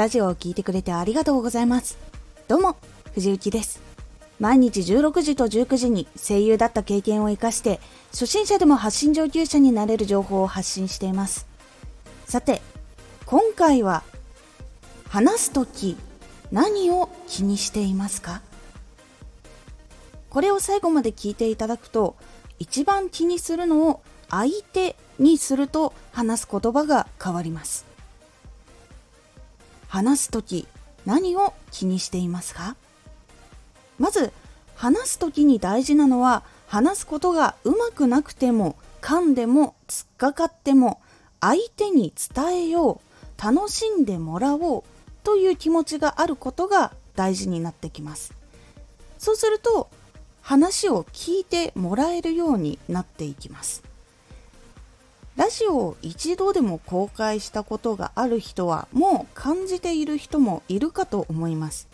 ラジオを聴いてくれてありがとうございます。どうも藤幸です。毎日16時と19時に声優だった経験を活かして初心者でも発信上級者になれる情報を発信しています。さて今回は話す時何を気にしていますか？これを最後まで聞いていただくと一番気にするのを相手にすると話す言葉が変わります。話す時何を気にしていますか？まず話す時に大事なのは話すことがうまくなくても噛んでも突っかかっても相手に伝えよう楽しんでもらおうという気持ちがあることが大事になってきます。そうすると話を聞いてもらえるようになっていきます。ラジオを一度でも公開したことがある人はもう感じている人もいるかと思います。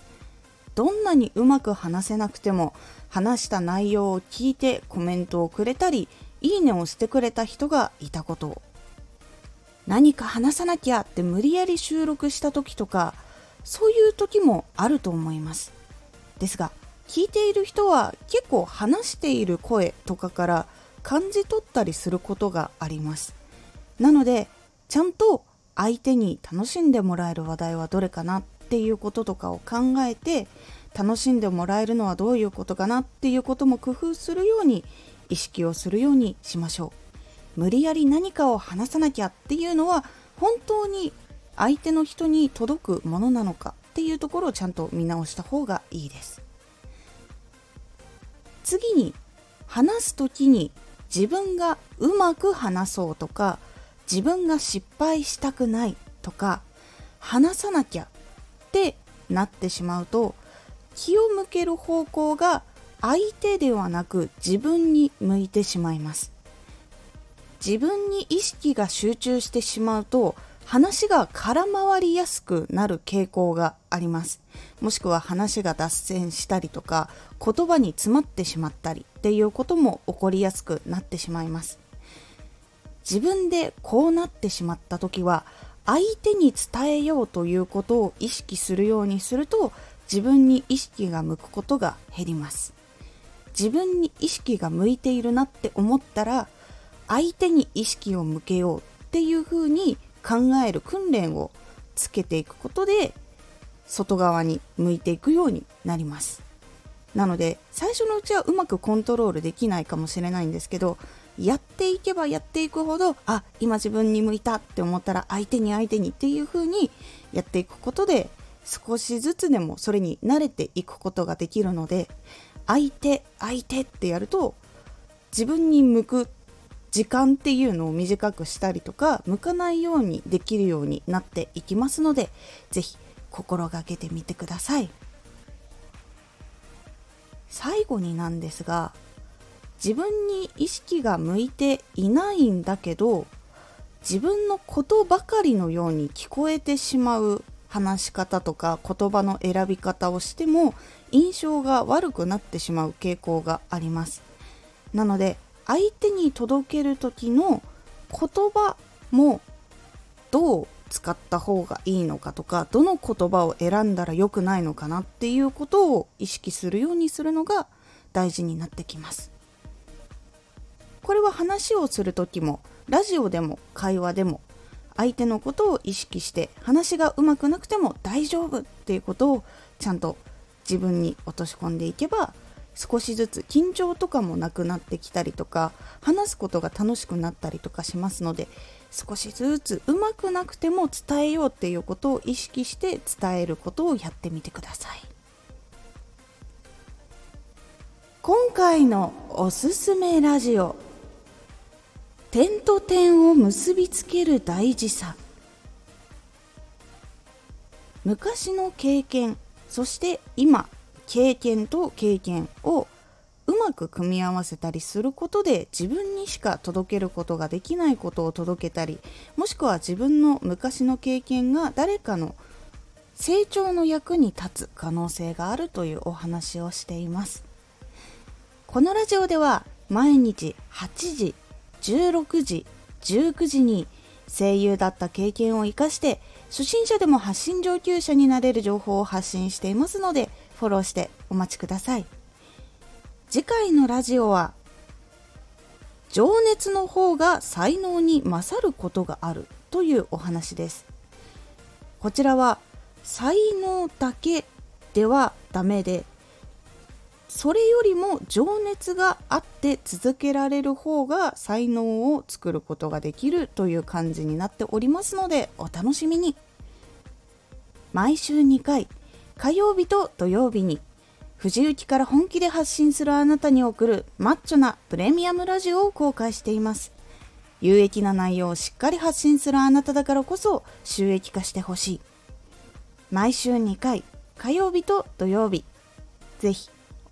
どんなにうまく話せなくても話した内容を聞いてコメントをくれたりいいねをしてくれた人がいたこと。何か話さなきゃって無理やり収録した時とかそういう時もあると思います。ですが聞いている人は結構話している声とかから感じ取ったりすることがあります。なのでちゃんと相手に楽しんでもらえる話題はどれかなっていうこととかを考えて楽しんでもらえるのはどういうことかなっていうことも工夫するように意識をするようにしましょう。無理やり何かを話さなきゃっていうのは本当に相手の人に届くものなのかっていうところをちゃんと見直した方がいいです。次に話す時に自分がうまく話そうとか自分が失敗したくないとか話さなきゃってなってしまうと気を向ける方向が相手ではなく自分に向いてしまいます。自分に意識が集中してしまうと話が空回りやすくなる傾向があります。もしくは話が脱線したりとか言葉に詰まってしまったりっていうことも起こりやすくなってしまいます。自分でこうなってしまった時は相手に伝えようということを意識するようにすると自分に意識が向くことが減ります。自分に意識が向いているなって思ったら相手に意識を向けようっていうふうに考える訓練をつけていくことで外側に向いていくようになります。なので最初のうちはうまくコントロールできないかもしれないんですけどやっていけばやっていくほどあ今自分に向いたって思ったら相手に相手にっていう風にやっていくことで少しずつでもそれに慣れていくことができるので相手相手ってやると自分に向く時間っていうのを短くしたりとか向かないようにできるようになっていきますので是非心がけてみてください。最後になんですが自分に意識が向いていないんだけど自分のことばかりのように聞こえてしまう話し方とか言葉の選び方をしても印象が悪くなってしまう傾向があります。なので相手に届ける時の言葉もどう使った方がいいのかとかどの言葉を選んだら良くないのかなっていうことを意識するようにするのが大事になってきます。これは話をする時もラジオでも会話でも相手のことを意識して話がうまくなくても大丈夫っていうことをちゃんと自分に落とし込んでいけば少しずつ緊張とかもなくなってきたりとか話すことが楽しくなったりとかしますので少しずつうまくなくても伝えようっていうことを意識して伝えることをやってみてください。今回のおすすめラジオ点と点を結びつける大事さ。昔の経験そして今経験と経験をうまく組み合わせたりすることで自分にしか届けることができないことを届けたりもしくは自分の昔の経験が誰かの成長の役に立つ可能性があるというお話をしています。このラジオでは毎日8時16時19時に声優だった経験を生かして初心者でも発信上級者になれる情報を発信していますのでフォローしてお待ちください。次回のラジオは情熱の方が才能に勝ることがあるというお話です。こちらは才能だけではダメでそれよりも情熱があって続けられる方が才能を作ることができるという感じになっておりますのでお楽しみに。毎週2回火曜日と土曜日に藤雪から本気で発信するあなたに送るマッチョなプレミアムラジオを公開しています。有益な内容をしっかり発信するあなただからこそ収益化してほしい。毎週2回火曜日と土曜日ぜひ